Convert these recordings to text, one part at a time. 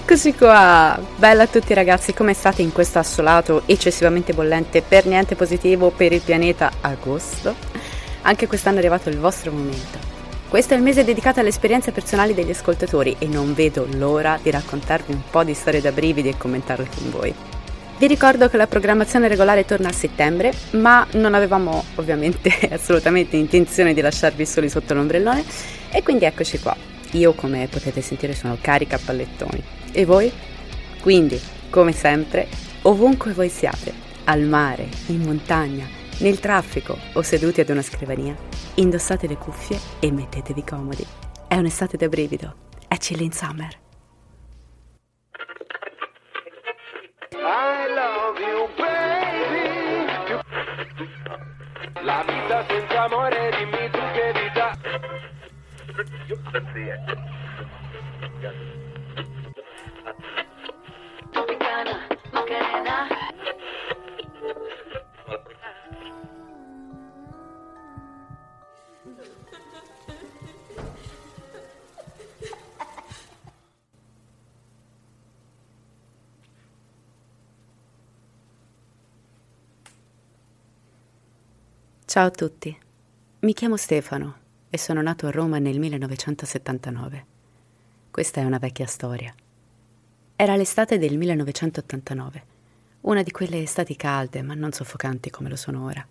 Eccoci qua! Bella a tutti ragazzi, come state in questo assolato eccessivamente bollente, per niente positivo per il pianeta agosto? Anche quest'anno è arrivato il vostro momento. Questo è il mese dedicato alle esperienze personali degli ascoltatori e non vedo l'ora di raccontarvi un po' di storie da brividi e commentarle con voi. Vi ricordo che la programmazione regolare torna a settembre, ma non avevamo ovviamente assolutamente intenzione di lasciarvi soli sotto l'ombrellone e quindi eccoci qua. Io, come potete sentire, sono carica a pallettoni. E voi? Quindi, come sempre, ovunque voi siate, al mare, in montagna, nel traffico o seduti ad una scrivania, indossate le cuffie e mettetevi comodi. È un'estate da brivido. È Chilling Summer. I love you, baby. La vita senza amore, dimmi tu che vita. Ciao a tutti, mi chiamo Stefano e sono nato a Roma nel 1979. Questa è una vecchia storia. Era l'estate del 1989, una di quelle estati calde ma non soffocanti come lo sono ora.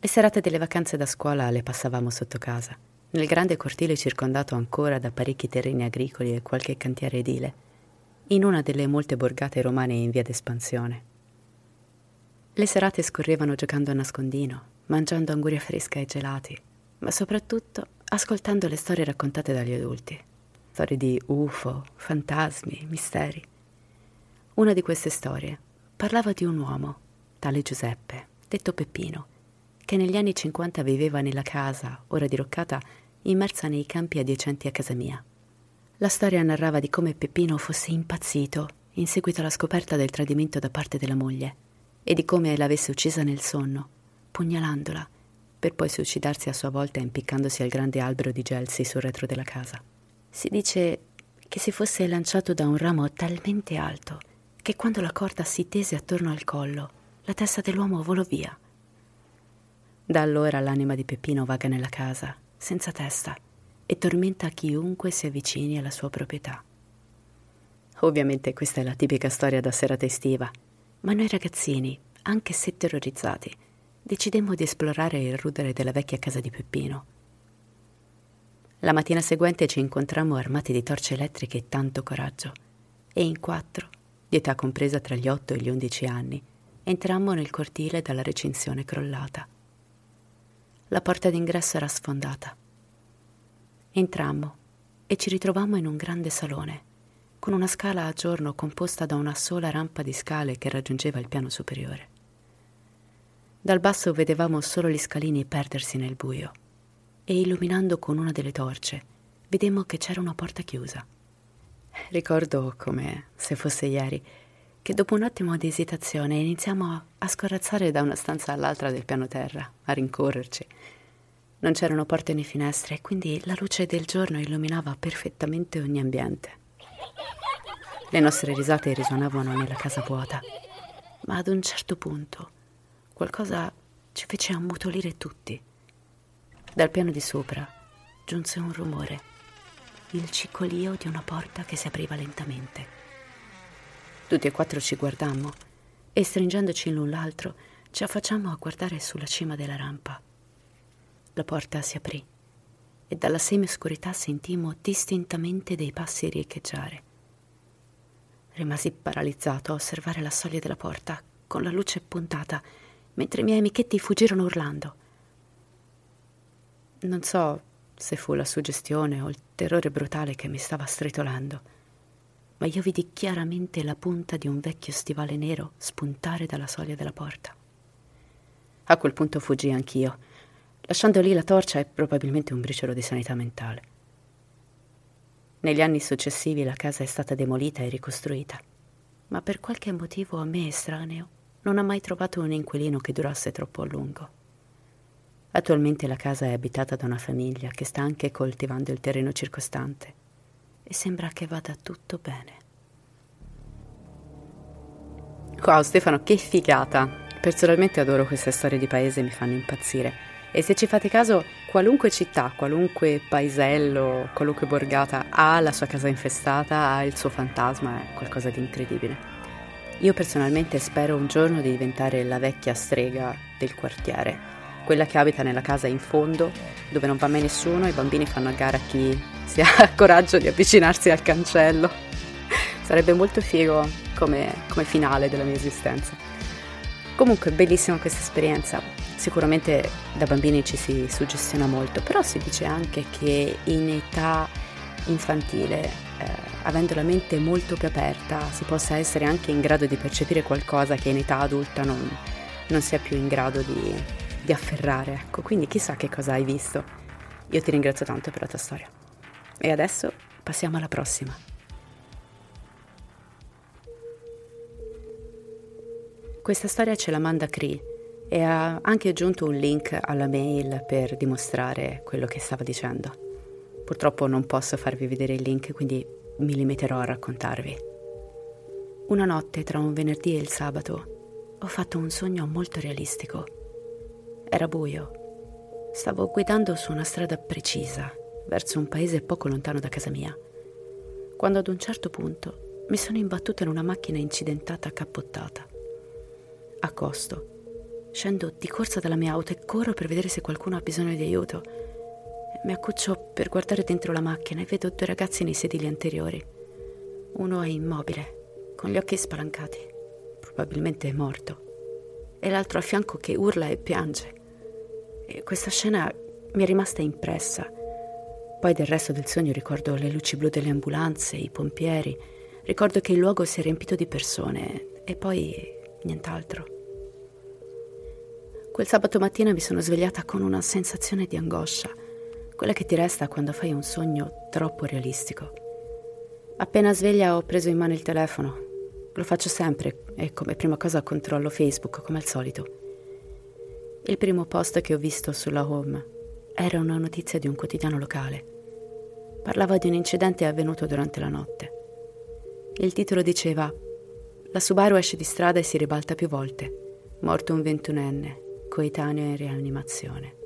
Le serate delle vacanze da scuola le passavamo sotto casa, nel grande cortile circondato ancora da parecchi terreni agricoli e qualche cantiere edile, in una delle molte borgate romane in via d'espansione. Le serate scorrevano giocando a nascondino, mangiando anguria fresca e gelati, ma soprattutto ascoltando le storie raccontate dagli adulti. Storie di UFO, fantasmi, misteri. Una di queste storie parlava di un uomo, tale Giuseppe, detto Peppino, che negli anni 50 viveva nella casa, ora diroccata, immersa nei campi adiacenti a casa mia. La storia narrava di come Peppino fosse impazzito in seguito alla scoperta del tradimento da parte della moglie e di come l'avesse uccisa nel sonno, pugnalandola, per poi suicidarsi a sua volta impiccandosi al grande albero di gelsi sul retro della casa. Si dice che si fosse lanciato da un ramo talmente alto che quando la corda si tese attorno al collo, la testa dell'uomo volò via. Da allora l'anima di Peppino vaga nella casa, senza testa, e tormenta chiunque si avvicini alla sua proprietà. Ovviamente questa è la tipica storia da serata estiva, ma noi ragazzini, anche se terrorizzati, decidemmo di esplorare il rudere della vecchia casa di Peppino. La mattina seguente ci incontrammo armati di torce elettriche e tanto coraggio, e in quattro, di età compresa tra gli otto e gli undici anni, entrammo nel cortile dalla recinzione crollata. La porta d'ingresso era sfondata. Entrammo e ci ritrovammo in un grande salone, con una scala a giorno composta da una sola rampa di scale che raggiungeva il piano superiore. Dal basso vedevamo solo gli scalini perdersi nel buio e illuminando con una delle torce vedemmo che c'era una porta chiusa. Ricordo come se fosse ieri che dopo un attimo di esitazione iniziamo a scorazzare da una stanza all'altra del piano terra, a rincorrerci. Non c'erano porte né finestre e quindi la luce del giorno illuminava perfettamente ogni ambiente. Le nostre risate risuonavano nella casa vuota, ma ad un certo punto qualcosa ci fece ammutolire tutti. Dal piano di sopra giunse un rumore, il ciccolio di una porta che si apriva lentamente. Tutti e quattro ci guardammo e stringendoci l'un l'altro ci affacciammo a guardare sulla cima della rampa. La porta si aprì e dalla semi-oscurità sentimmo distintamente dei passi riecheggiare. Rimasi paralizzato a osservare la soglia della porta con la luce puntata mentre i miei amichetti fuggirono urlando. Non so se fu la suggestione o il terrore brutale che mi stava stritolando, ma io vidi chiaramente la punta di un vecchio stivale nero spuntare dalla soglia della porta. A quel punto fuggì anch'io, lasciando lì la torcia e probabilmente un briciolo di sanità mentale. Negli anni successivi la casa è stata demolita e ricostruita, ma per qualche motivo a me estraneo non ha mai trovato un inquilino che durasse troppo a lungo. Attualmente la casa è abitata da una famiglia che sta anche coltivando il terreno circostante e sembra che vada tutto bene. Wow Stefano, che figata! Personalmente adoro queste storie di paese, mi fanno impazzire. E se ci fate caso, qualunque città, qualunque paesello, qualunque borgata ha la sua casa infestata, ha il suo fantasma, è qualcosa di incredibile. Io personalmente spero un giorno di diventare la vecchia strega del quartiere, quella che abita nella casa in fondo, dove non va mai nessuno, i bambini fanno a gara chi si ha coraggio di avvicinarsi al cancello. Sarebbe molto figo come, come finale della mia esistenza. Comunque, bellissima questa esperienza. Sicuramente da bambini ci si suggestiona molto, però si dice anche che in età infantile, eh, avendo la mente molto più aperta, si possa essere anche in grado di percepire qualcosa che in età adulta non, non si è più in grado di, di afferrare. Ecco, quindi chissà che cosa hai visto. Io ti ringrazio tanto per la tua storia. E adesso passiamo alla prossima. Questa storia ce la manda Cree e ha anche aggiunto un link alla mail per dimostrare quello che stava dicendo. Purtroppo non posso farvi vedere il link, quindi mi limiterò a raccontarvi. Una notte tra un venerdì e il sabato ho fatto un sogno molto realistico. Era buio. Stavo guidando su una strada precisa, verso un paese poco lontano da casa mia, quando ad un certo punto mi sono imbattuta in una macchina incidentata cappottata. Accosto, scendo di corsa dalla mia auto e corro per vedere se qualcuno ha bisogno di aiuto mi accuccio per guardare dentro la macchina e vedo due ragazzi nei sedili anteriori. Uno è immobile, con gli occhi spalancati, probabilmente è morto, e l'altro a fianco che urla e piange. E questa scena mi è rimasta impressa. Poi del resto del sogno ricordo le luci blu delle ambulanze, i pompieri, ricordo che il luogo si è riempito di persone e poi nient'altro. Quel sabato mattina mi sono svegliata con una sensazione di angoscia quella che ti resta quando fai un sogno troppo realistico. Appena sveglia ho preso in mano il telefono. Lo faccio sempre e come prima cosa controllo Facebook come al solito. Il primo post che ho visto sulla home era una notizia di un quotidiano locale. Parlava di un incidente avvenuto durante la notte. Il titolo diceva La Subaru esce di strada e si ribalta più volte. Morto un ventunenne, coetaneo in rianimazione.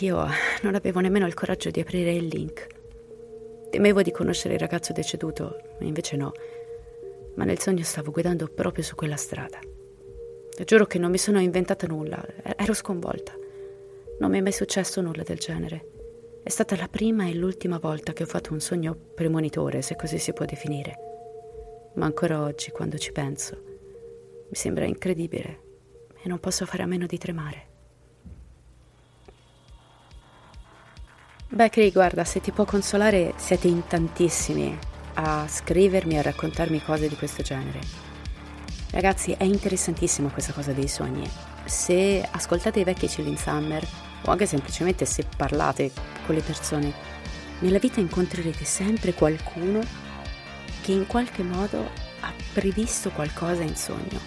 Io non avevo nemmeno il coraggio di aprire il link. Temevo di conoscere il ragazzo deceduto, invece no. Ma nel sogno stavo guidando proprio su quella strada. Giuro che non mi sono inventata nulla, ero sconvolta. Non mi è mai successo nulla del genere. È stata la prima e l'ultima volta che ho fatto un sogno premonitore, se così si può definire. Ma ancora oggi, quando ci penso, mi sembra incredibile e non posso fare a meno di tremare. Beh, Cri, guarda, se ti può consolare, siete in tantissimi a scrivermi e a raccontarmi cose di questo genere. Ragazzi, è interessantissima questa cosa dei sogni. Se ascoltate i vecchi Chilling Summer, o anche semplicemente se parlate con le persone, nella vita incontrerete sempre qualcuno che in qualche modo ha previsto qualcosa in sogno.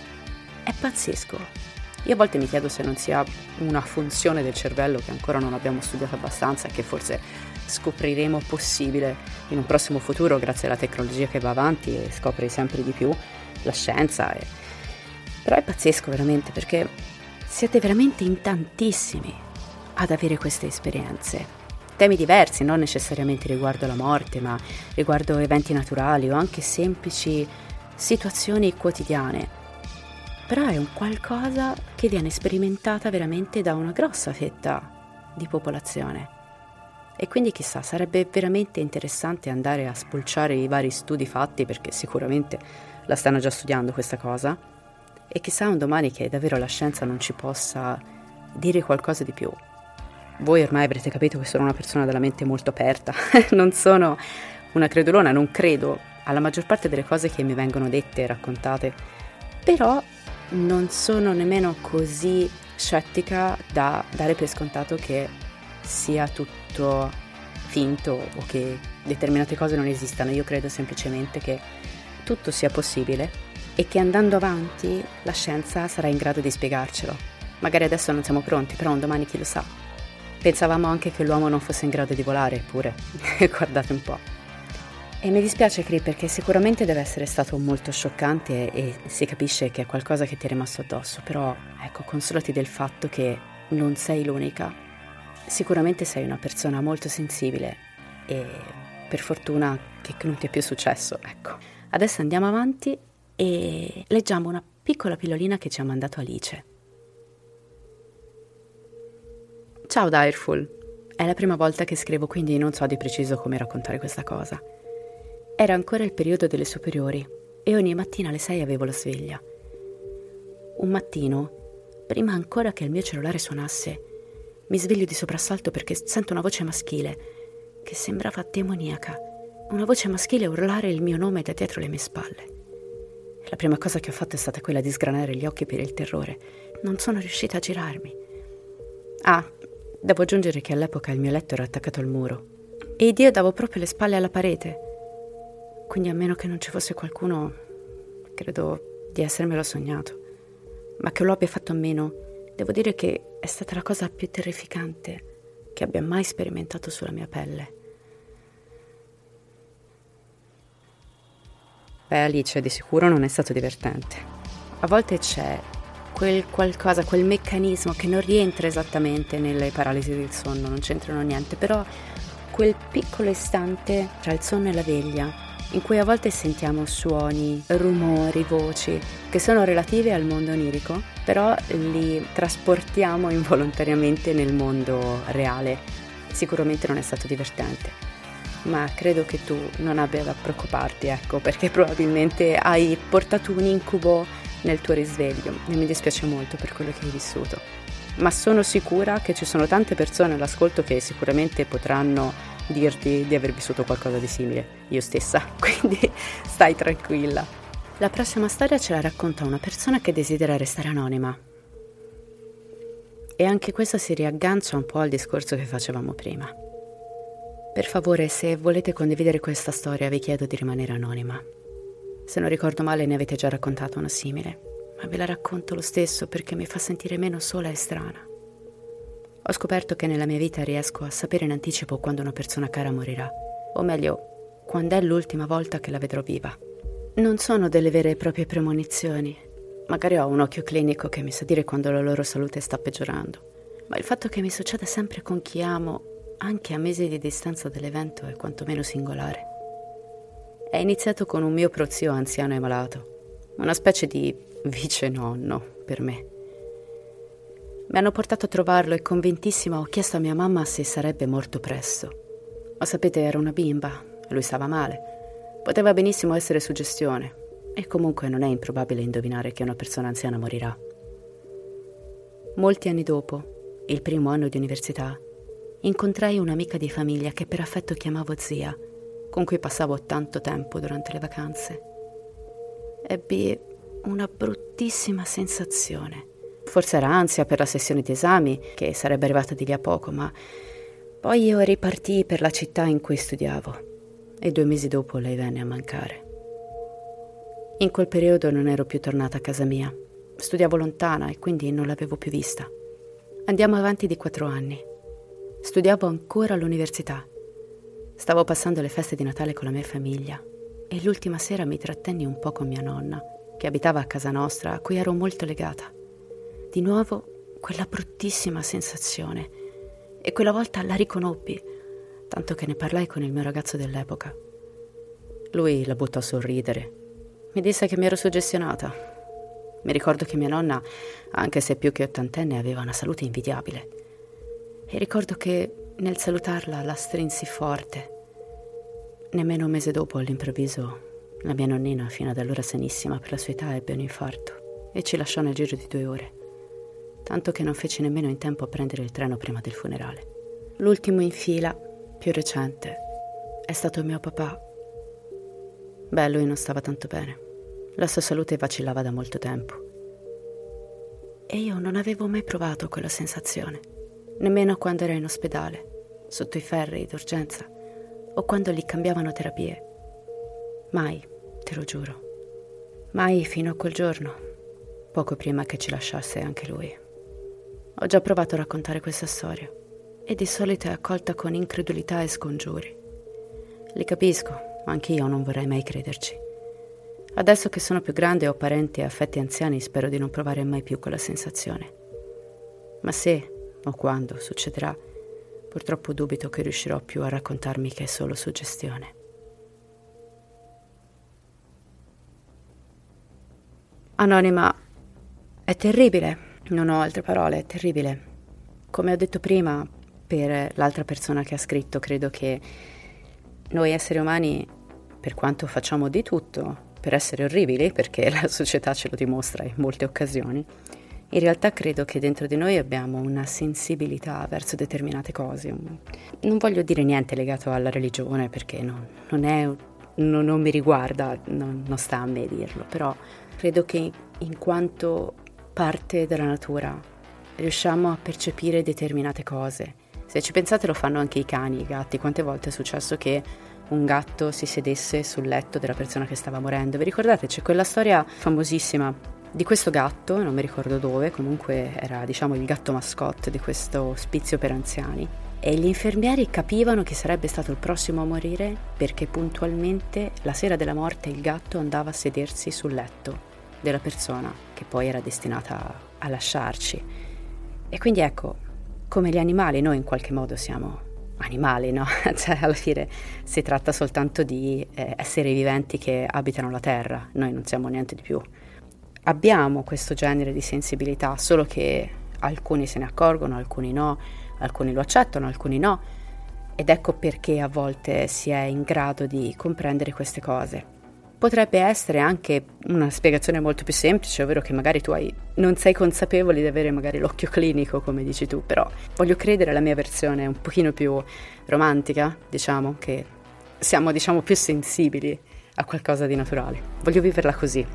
È pazzesco. Io a volte mi chiedo se non sia una funzione del cervello che ancora non abbiamo studiato abbastanza e che forse scopriremo possibile in un prossimo futuro grazie alla tecnologia che va avanti e scopre sempre di più la scienza. E... Però è pazzesco veramente perché siete veramente in tantissimi ad avere queste esperienze. Temi diversi, non necessariamente riguardo la morte, ma riguardo eventi naturali o anche semplici situazioni quotidiane però è un qualcosa che viene sperimentata veramente da una grossa fetta di popolazione. E quindi chissà, sarebbe veramente interessante andare a spulciare i vari studi fatti perché sicuramente la stanno già studiando questa cosa e chissà un domani che davvero la scienza non ci possa dire qualcosa di più. Voi ormai avrete capito che sono una persona della mente molto aperta, non sono una credulona, non credo alla maggior parte delle cose che mi vengono dette e raccontate, però non sono nemmeno così scettica da dare per scontato che sia tutto finto o che determinate cose non esistano. Io credo semplicemente che tutto sia possibile e che andando avanti la scienza sarà in grado di spiegarcelo. Magari adesso non siamo pronti, però un domani chi lo sa. Pensavamo anche che l'uomo non fosse in grado di volare, eppure guardate un po'. E mi dispiace, Cri, perché sicuramente deve essere stato molto scioccante e, e si capisce che è qualcosa che ti è rimasto addosso, però ecco, consolati del fatto che non sei l'unica. Sicuramente sei una persona molto sensibile e per fortuna che non ti è più successo, ecco. Adesso andiamo avanti e leggiamo una piccola pillolina che ci ha mandato Alice. Ciao Direful, è la prima volta che scrivo quindi non so di preciso come raccontare questa cosa. Era ancora il periodo delle superiori e ogni mattina alle 6 avevo la sveglia. Un mattino, prima ancora che il mio cellulare suonasse, mi sveglio di soprassalto perché sento una voce maschile che sembrava demoniaca. Una voce maschile urlare il mio nome da dietro le mie spalle. La prima cosa che ho fatto è stata quella di sgranare gli occhi per il terrore. Non sono riuscita a girarmi. Ah, devo aggiungere che all'epoca il mio letto era attaccato al muro e io davo proprio le spalle alla parete. Quindi a meno che non ci fosse qualcuno, credo di essermelo sognato. Ma che lo abbia fatto a meno, devo dire che è stata la cosa più terrificante che abbia mai sperimentato sulla mia pelle. Beh, Alice, di sicuro non è stato divertente. A volte c'è quel qualcosa, quel meccanismo che non rientra esattamente nelle paralisi del sonno, non c'entrano niente, però quel piccolo istante tra il sonno e la veglia in cui a volte sentiamo suoni, rumori, voci che sono relative al mondo onirico, però li trasportiamo involontariamente nel mondo reale. Sicuramente non è stato divertente, ma credo che tu non abbia da preoccuparti, ecco, perché probabilmente hai portato un incubo nel tuo risveglio e mi dispiace molto per quello che hai vissuto. Ma sono sicura che ci sono tante persone all'ascolto che sicuramente potranno dirti di aver vissuto qualcosa di simile, io stessa, quindi stai tranquilla. La prossima storia ce la racconta una persona che desidera restare anonima. E anche questa si riaggancia un po' al discorso che facevamo prima. Per favore, se volete condividere questa storia, vi chiedo di rimanere anonima. Se non ricordo male, ne avete già raccontato una simile, ma ve la racconto lo stesso perché mi fa sentire meno sola e strana. Ho scoperto che nella mia vita riesco a sapere in anticipo quando una persona cara morirà, O meglio, quando è l'ultima volta che la vedrò viva. Non sono delle vere e proprie premonizioni. Magari ho un occhio clinico che mi sa dire quando la loro salute sta peggiorando. Ma il fatto che mi succeda sempre con chi amo, anche a mesi di distanza dall'evento, è quantomeno singolare. È iniziato con un mio prozio anziano e malato, una specie di vice nonno per me. Mi hanno portato a trovarlo e convintissima ho chiesto a mia mamma se sarebbe morto presto. Ma sapete, era una bimba, lui stava male. Poteva benissimo essere suggestione, e comunque non è improbabile indovinare che una persona anziana morirà. Molti anni dopo, il primo anno di università, incontrai un'amica di famiglia che per affetto chiamavo zia, con cui passavo tanto tempo durante le vacanze. Ebbi una bruttissima sensazione Forse era ansia per la sessione di esami, che sarebbe arrivata di lì a poco, ma poi io ripartii per la città in cui studiavo e due mesi dopo lei venne a mancare. In quel periodo non ero più tornata a casa mia. Studiavo lontana e quindi non l'avevo più vista. Andiamo avanti di quattro anni. Studiavo ancora all'università. Stavo passando le feste di Natale con la mia famiglia e l'ultima sera mi trattenni un po' con mia nonna, che abitava a casa nostra, a cui ero molto legata. Di nuovo quella bruttissima sensazione e quella volta la riconobbi, tanto che ne parlai con il mio ragazzo dell'epoca. Lui la buttò a sorridere. Mi disse che mi ero suggestionata. Mi ricordo che mia nonna, anche se più che ottantenne, aveva una salute invidiabile. E ricordo che nel salutarla la strinsi forte. Nemmeno un mese dopo, all'improvviso, la mia nonnina, fino ad allora sanissima per la sua età, ebbe un infarto e ci lasciò nel giro di due ore tanto che non feci nemmeno in tempo a prendere il treno prima del funerale. L'ultimo in fila, più recente, è stato mio papà. Beh, lui non stava tanto bene. La sua salute vacillava da molto tempo. E io non avevo mai provato quella sensazione, nemmeno quando ero in ospedale, sotto i ferri d'urgenza, o quando gli cambiavano terapie. Mai, te lo giuro. Mai fino a quel giorno, poco prima che ci lasciasse anche lui. Ho già provato a raccontare questa storia e di solito è accolta con incredulità e scongiuri. Li capisco, anch'io non vorrei mai crederci. Adesso che sono più grande e ho parenti e affetti anziani, spero di non provare mai più quella sensazione. Ma se o quando succederà, purtroppo dubito che riuscirò più a raccontarmi che è solo suggestione. Anonima, è terribile. Non ho altre parole, è terribile. Come ho detto prima, per l'altra persona che ha scritto, credo che noi esseri umani, per quanto facciamo di tutto per essere orribili, perché la società ce lo dimostra in molte occasioni, in realtà credo che dentro di noi abbiamo una sensibilità verso determinate cose. Non voglio dire niente legato alla religione perché non, non, è, non, non mi riguarda, non, non sta a me dirlo, però credo che in quanto parte della natura, riusciamo a percepire determinate cose. Se ci pensate lo fanno anche i cani, i gatti. Quante volte è successo che un gatto si sedesse sul letto della persona che stava morendo? Vi ricordate? C'è quella storia famosissima di questo gatto, non mi ricordo dove, comunque era diciamo il gatto mascotte di questo spizio per anziani. E gli infermieri capivano che sarebbe stato il prossimo a morire perché puntualmente la sera della morte il gatto andava a sedersi sul letto della persona che poi era destinata a lasciarci. E quindi ecco, come gli animali, noi in qualche modo siamo animali, no? cioè alla fine si tratta soltanto di eh, esseri viventi che abitano la terra, noi non siamo niente di più. Abbiamo questo genere di sensibilità, solo che alcuni se ne accorgono, alcuni no, alcuni lo accettano, alcuni no. Ed ecco perché a volte si è in grado di comprendere queste cose. Potrebbe essere anche una spiegazione molto più semplice, ovvero che magari tu hai, non sei consapevole di avere magari l'occhio clinico, come dici tu, però voglio credere alla mia versione un pochino più romantica, diciamo, che siamo diciamo più sensibili a qualcosa di naturale. Voglio viverla così.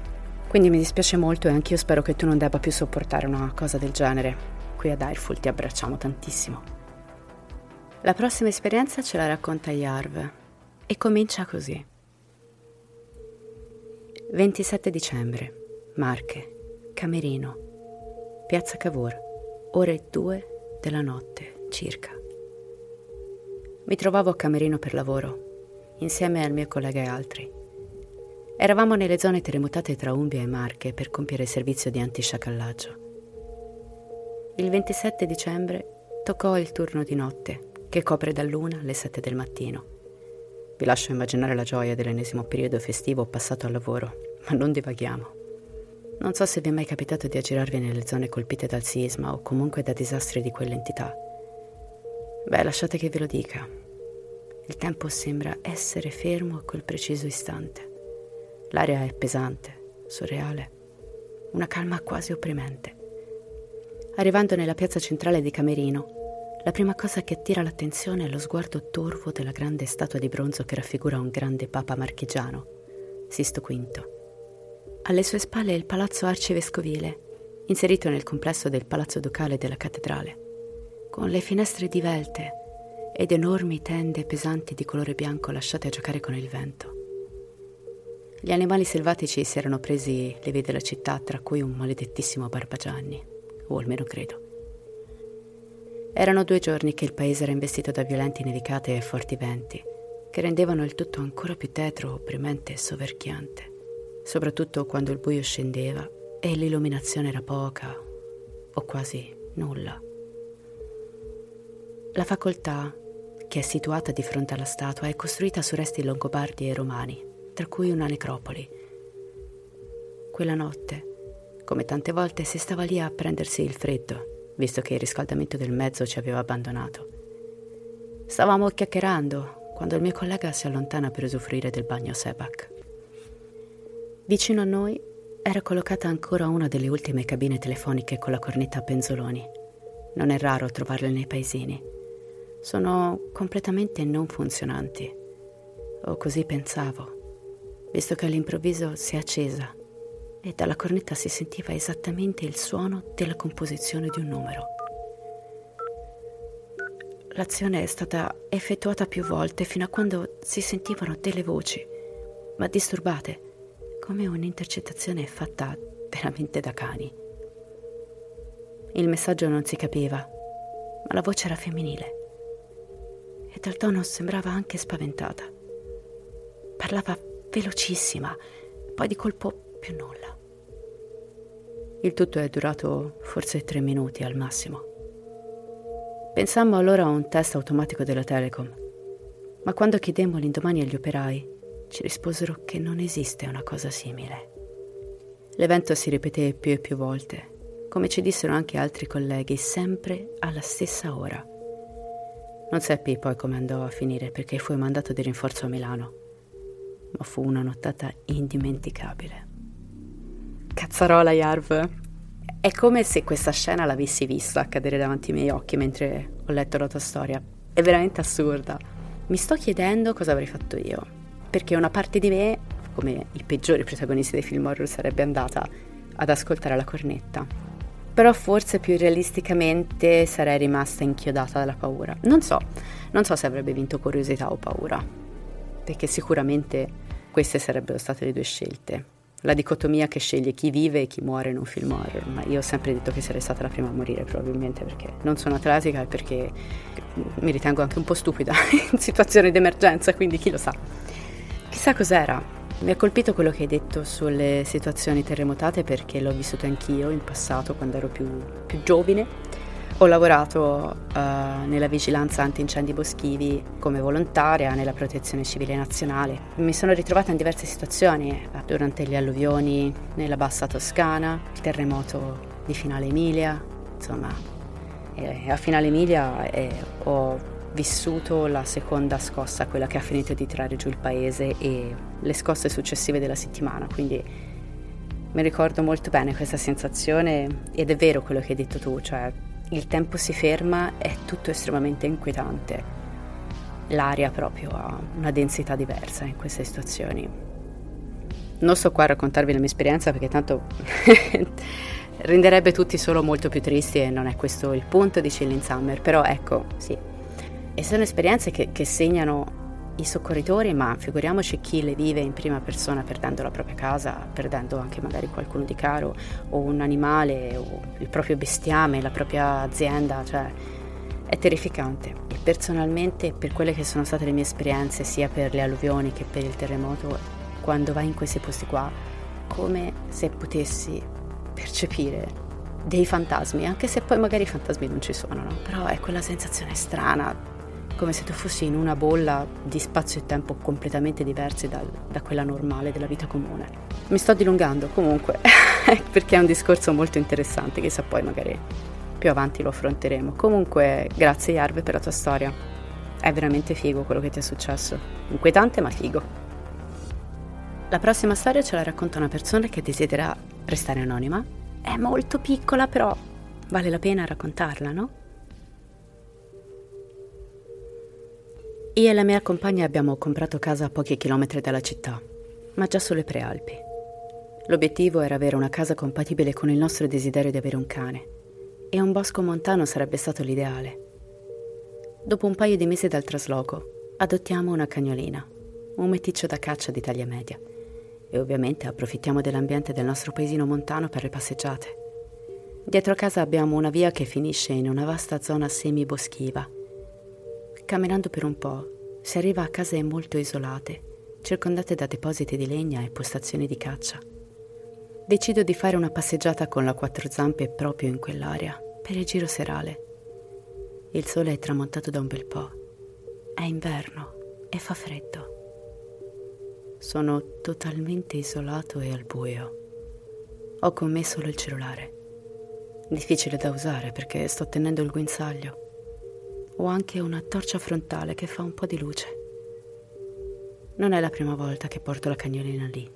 Quindi mi dispiace molto e anch'io spero che tu non debba più sopportare una cosa del genere. Qui ad Airful ti abbracciamo tantissimo. La prossima esperienza ce la racconta Yarv e comincia così. 27 dicembre, Marche, Camerino, Piazza Cavour, ore 2 della notte circa. Mi trovavo a Camerino per lavoro insieme al mio collega e altri. Eravamo nelle zone terremotate tra Umbria e Marche per compiere il servizio di antisciacallaggio. Il 27 dicembre toccò il turno di notte, che copre dall'una alle 7 del mattino. Vi lascio immaginare la gioia dell'ennesimo periodo festivo passato al lavoro, ma non divaghiamo. Non so se vi è mai capitato di aggirarvi nelle zone colpite dal sisma o comunque da disastri di quell'entità. Beh, lasciate che ve lo dica. Il tempo sembra essere fermo a quel preciso istante. L'aria è pesante, surreale, una calma quasi opprimente. Arrivando nella piazza centrale di Camerino, la prima cosa che attira l'attenzione è lo sguardo torvo della grande statua di bronzo che raffigura un grande papa marchigiano, Sisto V. Alle sue spalle il palazzo arcivescovile, inserito nel complesso del palazzo ducale della cattedrale, con le finestre divelte ed enormi tende pesanti di colore bianco lasciate a giocare con il vento. Gli animali selvatici si erano presi le vie della città, tra cui un maledettissimo Barbagianni, o almeno credo. Erano due giorni che il paese era investito da violenti nevicate e forti venti, che rendevano il tutto ancora più tetro, opprimente e soverchiante, soprattutto quando il buio scendeva e l'illuminazione era poca o quasi nulla. La facoltà, che è situata di fronte alla statua, è costruita su resti longobardi e romani tra cui una necropoli. Quella notte, come tante volte, si stava lì a prendersi il freddo, visto che il riscaldamento del mezzo ci aveva abbandonato. Stavamo chiacchierando quando il mio collega si allontana per usufruire del bagno Sebak. Vicino a noi era collocata ancora una delle ultime cabine telefoniche con la cornetta a penzoloni. Non è raro trovarle nei paesini. Sono completamente non funzionanti. O così pensavo visto che all'improvviso si è accesa e dalla cornetta si sentiva esattamente il suono della composizione di un numero. L'azione è stata effettuata più volte fino a quando si sentivano delle voci, ma disturbate, come un'intercettazione fatta veramente da cani. Il messaggio non si capiva, ma la voce era femminile e dal tono sembrava anche spaventata. Parlava velocissima, poi di colpo più nulla. Il tutto è durato forse tre minuti al massimo. Pensammo allora a un test automatico della Telecom, ma quando chiedemmo l'indomani agli operai, ci risposero che non esiste una cosa simile. L'evento si ripeté più e più volte, come ci dissero anche altri colleghi, sempre alla stessa ora. Non seppi poi come andò a finire perché fui mandato di rinforzo a Milano ma fu una nottata indimenticabile. Cazzarola, Yarv. È come se questa scena l'avessi vista accadere davanti ai miei occhi mentre ho letto la tua storia. È veramente assurda. Mi sto chiedendo cosa avrei fatto io, perché una parte di me, come i peggiori protagonisti dei film horror, sarebbe andata ad ascoltare la cornetta. Però forse più realisticamente sarei rimasta inchiodata dalla paura. Non so, non so se avrebbe vinto curiosità o paura perché sicuramente queste sarebbero state le due scelte. La dicotomia che sceglie chi vive e chi muore in un film horror, ma io ho sempre detto che sarei stata la prima a morire probabilmente perché non sono atletica e perché mi ritengo anche un po' stupida in situazioni di emergenza, quindi chi lo sa. Chissà cos'era. Mi ha colpito quello che hai detto sulle situazioni terremotate perché l'ho vissuto anch'io in passato quando ero più, più giovane ho lavorato uh, nella vigilanza antincendi boschivi come volontaria nella protezione civile nazionale. Mi sono ritrovata in diverse situazioni uh, durante le alluvioni nella bassa Toscana, il terremoto di Finale Emilia, insomma, a Finale Emilia eh, ho vissuto la seconda scossa, quella che ha finito di tirare giù il paese e le scosse successive della settimana, quindi mi ricordo molto bene questa sensazione ed è vero quello che hai detto tu, cioè il tempo si ferma, è tutto estremamente inquietante. L'aria proprio ha una densità diversa in queste situazioni. Non sto qua a raccontarvi la mia esperienza perché tanto renderebbe tutti solo molto più tristi e non è questo il punto di Chilling Summer, però ecco, sì. E sono esperienze che, che segnano i soccorritori, ma figuriamoci chi le vive in prima persona perdendo la propria casa, perdendo anche magari qualcuno di caro o un animale o il proprio bestiame, la propria azienda, cioè È terrificante e personalmente per quelle che sono state le mie esperienze sia per le alluvioni che per il terremoto, quando vai in questi posti qua, come se potessi percepire dei fantasmi, anche se poi magari i fantasmi non ci sono, no? Però è quella sensazione strana, come se tu fossi in una bolla di spazio e tempo completamente diversi dal, da quella normale della vita comune. Mi sto dilungando comunque, perché è un discorso molto interessante, chissà poi magari più avanti lo affronteremo. Comunque, grazie Yarve per la tua storia. È veramente figo quello che ti è successo. Inquietante ma figo. La prossima storia ce la racconta una persona che desidera restare anonima è molto piccola, però vale la pena raccontarla, no? Io e la mia compagna abbiamo comprato casa a pochi chilometri dalla città, ma già sulle prealpi. L'obiettivo era avere una casa compatibile con il nostro desiderio di avere un cane, e un bosco montano sarebbe stato l'ideale. Dopo un paio di mesi dal trasloco, adottiamo una cagnolina, un meticcio da caccia di taglia media e ovviamente approfittiamo dell'ambiente del nostro paesino montano per le passeggiate. Dietro casa abbiamo una via che finisce in una vasta zona semi-boschiva. Camminando per un po' si arriva a case molto isolate, circondate da depositi di legna e postazioni di caccia. Decido di fare una passeggiata con la quattro zampe proprio in quell'area, per il giro serale. Il sole è tramontato da un bel po'. È inverno e fa freddo. Sono totalmente isolato e al buio. Ho con me solo il cellulare. Difficile da usare perché sto tenendo il guinzaglio. Ho anche una torcia frontale che fa un po' di luce. Non è la prima volta che porto la cagnolina lì.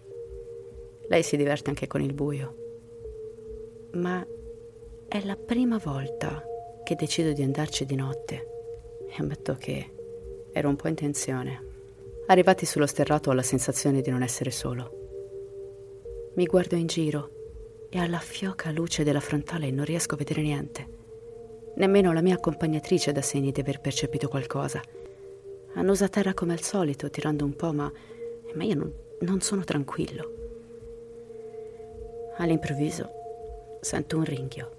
Lei si diverte anche con il buio. Ma è la prima volta che decido di andarci di notte. E ammetto che ero un po' in tensione. Arrivati sullo sterrato ho la sensazione di non essere solo. Mi guardo in giro e alla fioca luce della frontale non riesco a vedere niente. Nemmeno la mia accompagnatrice dà segni di aver percepito qualcosa. Annusa terra come al solito, tirando un po', ma, ma io non, non sono tranquillo. All'improvviso sento un ringhio.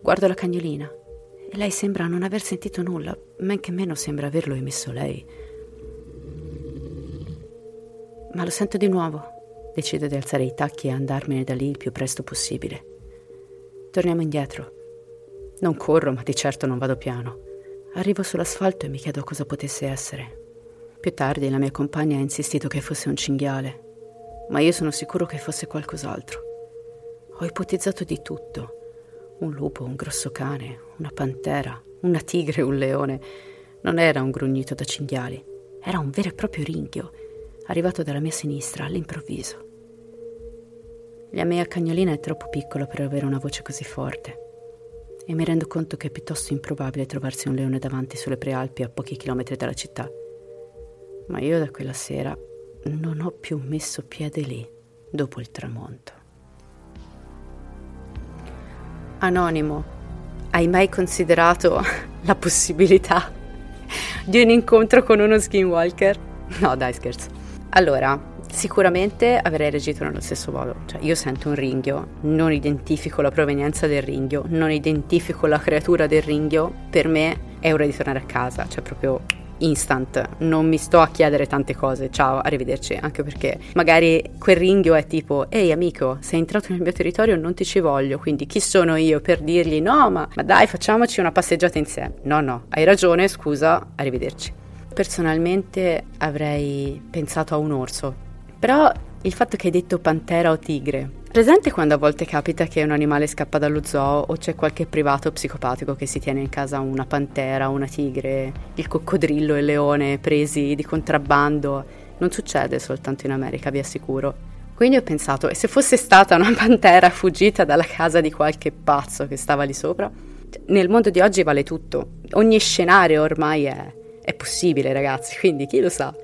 Guardo la cagnolina e lei sembra non aver sentito nulla, men che meno sembra averlo emesso lei. Ma lo sento di nuovo. Decido di alzare i tacchi e andarmene da lì il più presto possibile. Torniamo indietro. Non corro, ma di certo non vado piano. Arrivo sull'asfalto e mi chiedo cosa potesse essere. Più tardi la mia compagna ha insistito che fosse un cinghiale, ma io sono sicuro che fosse qualcos'altro. Ho ipotizzato di tutto un lupo, un grosso cane, una pantera, una tigre, un leone. Non era un grugnito da cinghiali, era un vero e proprio ringhio, arrivato dalla mia sinistra all'improvviso. La mia cagnolina è troppo piccola per avere una voce così forte e mi rendo conto che è piuttosto improbabile trovarsi un leone davanti sulle prealpi a pochi chilometri dalla città. Ma io da quella sera non ho più messo piede lì dopo il tramonto. Anonimo, hai mai considerato la possibilità di un incontro con uno skinwalker? No, dai, scherzo. Allora, sicuramente avrei reagito nello stesso modo. Cioè, io sento un ringhio, non identifico la provenienza del ringhio, non identifico la creatura del ringhio, per me è ora di tornare a casa, cioè proprio instant, non mi sto a chiedere tante cose, ciao, arrivederci, anche perché magari quel ringhio è tipo, ehi amico, sei entrato nel mio territorio, non ti ci voglio, quindi chi sono io per dirgli no, ma, ma dai, facciamoci una passeggiata insieme. No, no, hai ragione, scusa, arrivederci. Personalmente avrei pensato a un orso, però il fatto che hai detto pantera o tigre Presente quando a volte capita che un animale scappa dallo zoo o c'è qualche privato psicopatico che si tiene in casa una pantera, una tigre, il coccodrillo e il leone presi di contrabbando? Non succede soltanto in America, vi assicuro. Quindi ho pensato, e se fosse stata una pantera fuggita dalla casa di qualche pazzo che stava lì sopra? Nel mondo di oggi vale tutto. Ogni scenario ormai è, è possibile, ragazzi, quindi chi lo sa.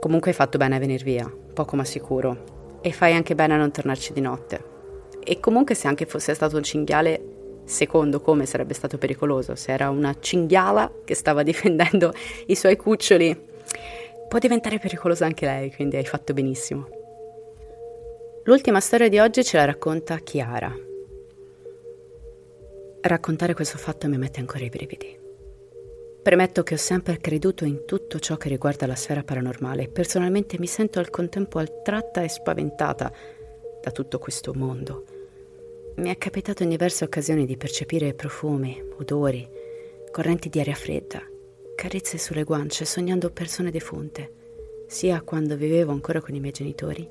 Comunque hai fatto bene a venire via, poco ma sicuro e fai anche bene a non tornarci di notte. E comunque se anche fosse stato un cinghiale, secondo come sarebbe stato pericoloso, se era una cinghiala che stava difendendo i suoi cuccioli, può diventare pericolosa anche lei, quindi hai fatto benissimo. L'ultima storia di oggi ce la racconta Chiara. Raccontare questo fatto mi mette ancora i brividi. Premetto che ho sempre creduto in tutto ciò che riguarda la sfera paranormale e personalmente mi sento al contempo attratta e spaventata da tutto questo mondo. Mi è capitato in diverse occasioni di percepire profumi, odori, correnti di aria fredda, carezze sulle guance, sognando persone defunte, sia quando vivevo ancora con i miei genitori,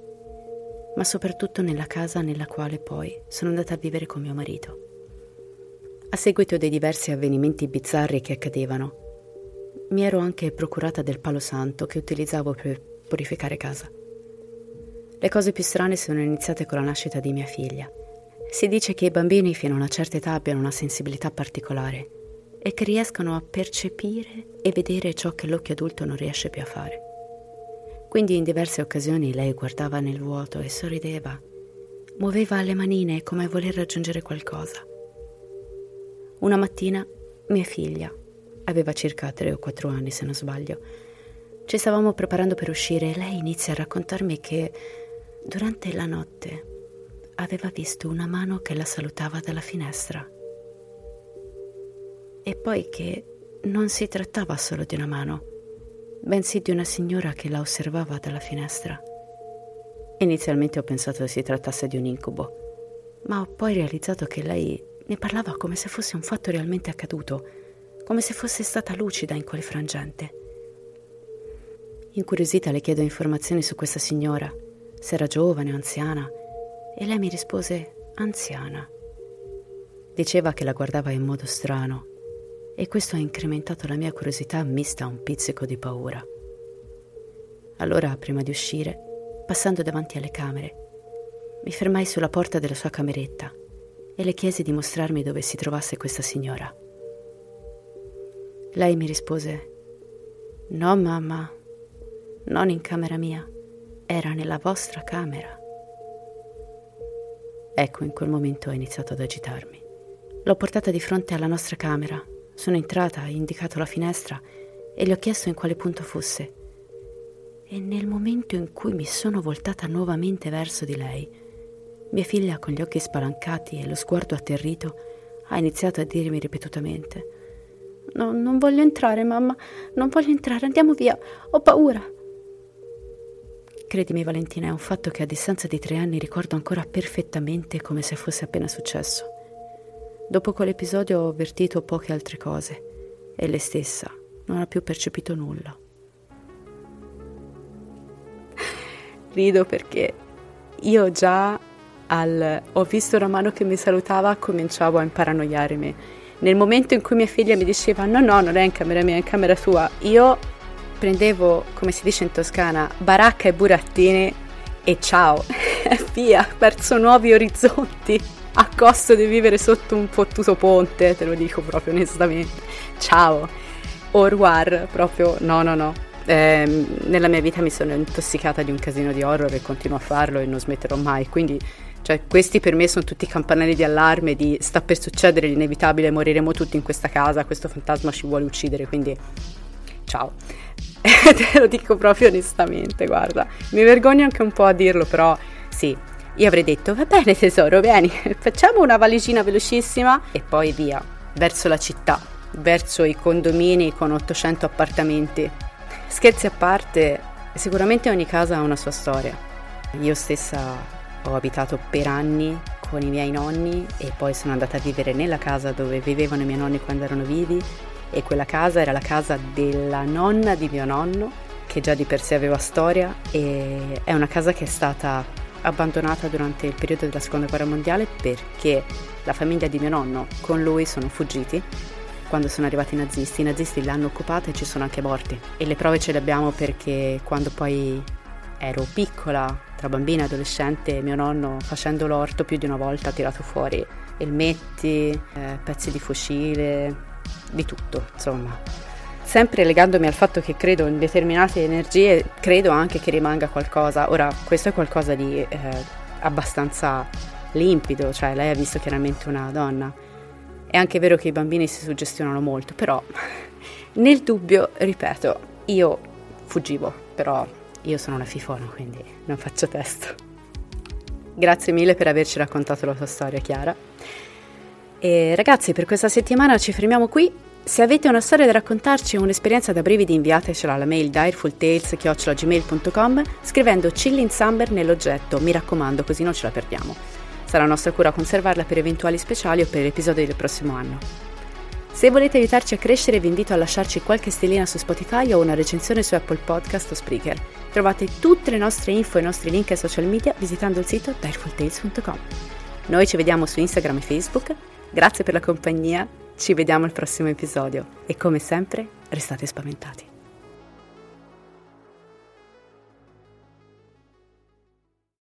ma soprattutto nella casa nella quale poi sono andata a vivere con mio marito. A seguito dei diversi avvenimenti bizzarri che accadevano, mi ero anche procurata del palo santo che utilizzavo per purificare casa. Le cose più strane sono iniziate con la nascita di mia figlia. Si dice che i bambini fino a una certa età abbiano una sensibilità particolare e che riescano a percepire e vedere ciò che l'occhio adulto non riesce più a fare. Quindi in diverse occasioni lei guardava nel vuoto e sorrideva, muoveva le manine come a voler raggiungere qualcosa. Una mattina mia figlia, aveva circa tre o quattro anni se non sbaglio, ci stavamo preparando per uscire e lei inizia a raccontarmi che durante la notte aveva visto una mano che la salutava dalla finestra. E poi che non si trattava solo di una mano, bensì di una signora che la osservava dalla finestra. Inizialmente ho pensato si trattasse di un incubo, ma ho poi realizzato che lei ne parlava come se fosse un fatto realmente accaduto, come se fosse stata lucida in quel frangente. Incuriosita le chiedo informazioni su questa signora, se era giovane o anziana, e lei mi rispose anziana. Diceva che la guardava in modo strano e questo ha incrementato la mia curiosità mista a un pizzico di paura. Allora, prima di uscire, passando davanti alle camere, mi fermai sulla porta della sua cameretta e le chiesi di mostrarmi dove si trovasse questa signora. Lei mi rispose, No, mamma, non in camera mia, era nella vostra camera. Ecco, in quel momento ho iniziato ad agitarmi. L'ho portata di fronte alla nostra camera, sono entrata, ho indicato la finestra e le ho chiesto in quale punto fosse. E nel momento in cui mi sono voltata nuovamente verso di lei, mia figlia, con gli occhi spalancati e lo sguardo atterrito, ha iniziato a dirmi ripetutamente: No, non voglio entrare, mamma, non voglio entrare, andiamo via, ho paura. Credimi Valentina, è un fatto che a distanza di tre anni ricordo ancora perfettamente come se fosse appena successo. Dopo quell'episodio ho avvertito poche altre cose e lei stessa non ha più percepito nulla. Rido perché io già al ho visto una mano che mi salutava cominciavo a imparanoiarmi. Nel momento in cui mia figlia mi diceva no no non è in camera mia, è in camera tua, io prendevo, come si dice in Toscana, baracca e burattini e ciao, via, verso nuovi orizzonti, a costo di vivere sotto un fottuto ponte, te lo dico proprio onestamente. Ciao, au proprio no, no, no. Eh, nella mia vita mi sono intossicata di un casino di horror e continuo a farlo e non smetterò mai, quindi cioè, questi per me sono tutti campanelli di allarme di sta per succedere l'inevitabile, moriremo tutti in questa casa, questo fantasma ci vuole uccidere, quindi ciao. Te lo dico proprio onestamente, guarda. Mi vergogno anche un po' a dirlo, però sì, io avrei detto, va bene tesoro, vieni, facciamo una valigina velocissima e poi via, verso la città, verso i condomini con 800 appartamenti. Scherzi a parte, sicuramente ogni casa ha una sua storia. Io stessa ho abitato per anni con i miei nonni e poi sono andata a vivere nella casa dove vivevano i miei nonni quando erano vivi e quella casa era la casa della nonna di mio nonno, che già di per sé aveva storia e è una casa che è stata abbandonata durante il periodo della seconda guerra mondiale perché la famiglia di mio nonno con lui sono fuggiti quando sono arrivati i nazisti. I nazisti l'hanno occupata e ci sono anche morti. E le prove ce le abbiamo perché quando poi ero piccola, tra bambina e adolescente, mio nonno facendo l'orto più di una volta ha tirato fuori elmetti, eh, pezzi di fucile, di tutto, insomma. Sempre legandomi al fatto che credo in determinate energie, credo anche che rimanga qualcosa. Ora, questo è qualcosa di eh, abbastanza limpido, cioè lei ha visto chiaramente una donna. È anche vero che i bambini si suggestionano molto, però nel dubbio, ripeto, io fuggivo, però io sono una fifona, quindi non faccio testo. Grazie mille per averci raccontato la tua storia, Chiara. E ragazzi, per questa settimana ci fermiamo qui. Se avete una storia da raccontarci o un'esperienza da brividi, inviatecela alla mail direfultales.gmail.com scrivendo Chilling Summer nell'oggetto, mi raccomando, così non ce la perdiamo. Sarà nostra cura conservarla per eventuali speciali o per episodi del prossimo anno. Se volete aiutarci a crescere vi invito a lasciarci qualche stellina su Spotify o una recensione su Apple Podcast o Spreaker. Trovate tutte le nostre info e i nostri link ai social media visitando il sito direfultales.com. Noi ci vediamo su Instagram e Facebook. Grazie per la compagnia ci vediamo al prossimo episodio e come sempre restate spaventati.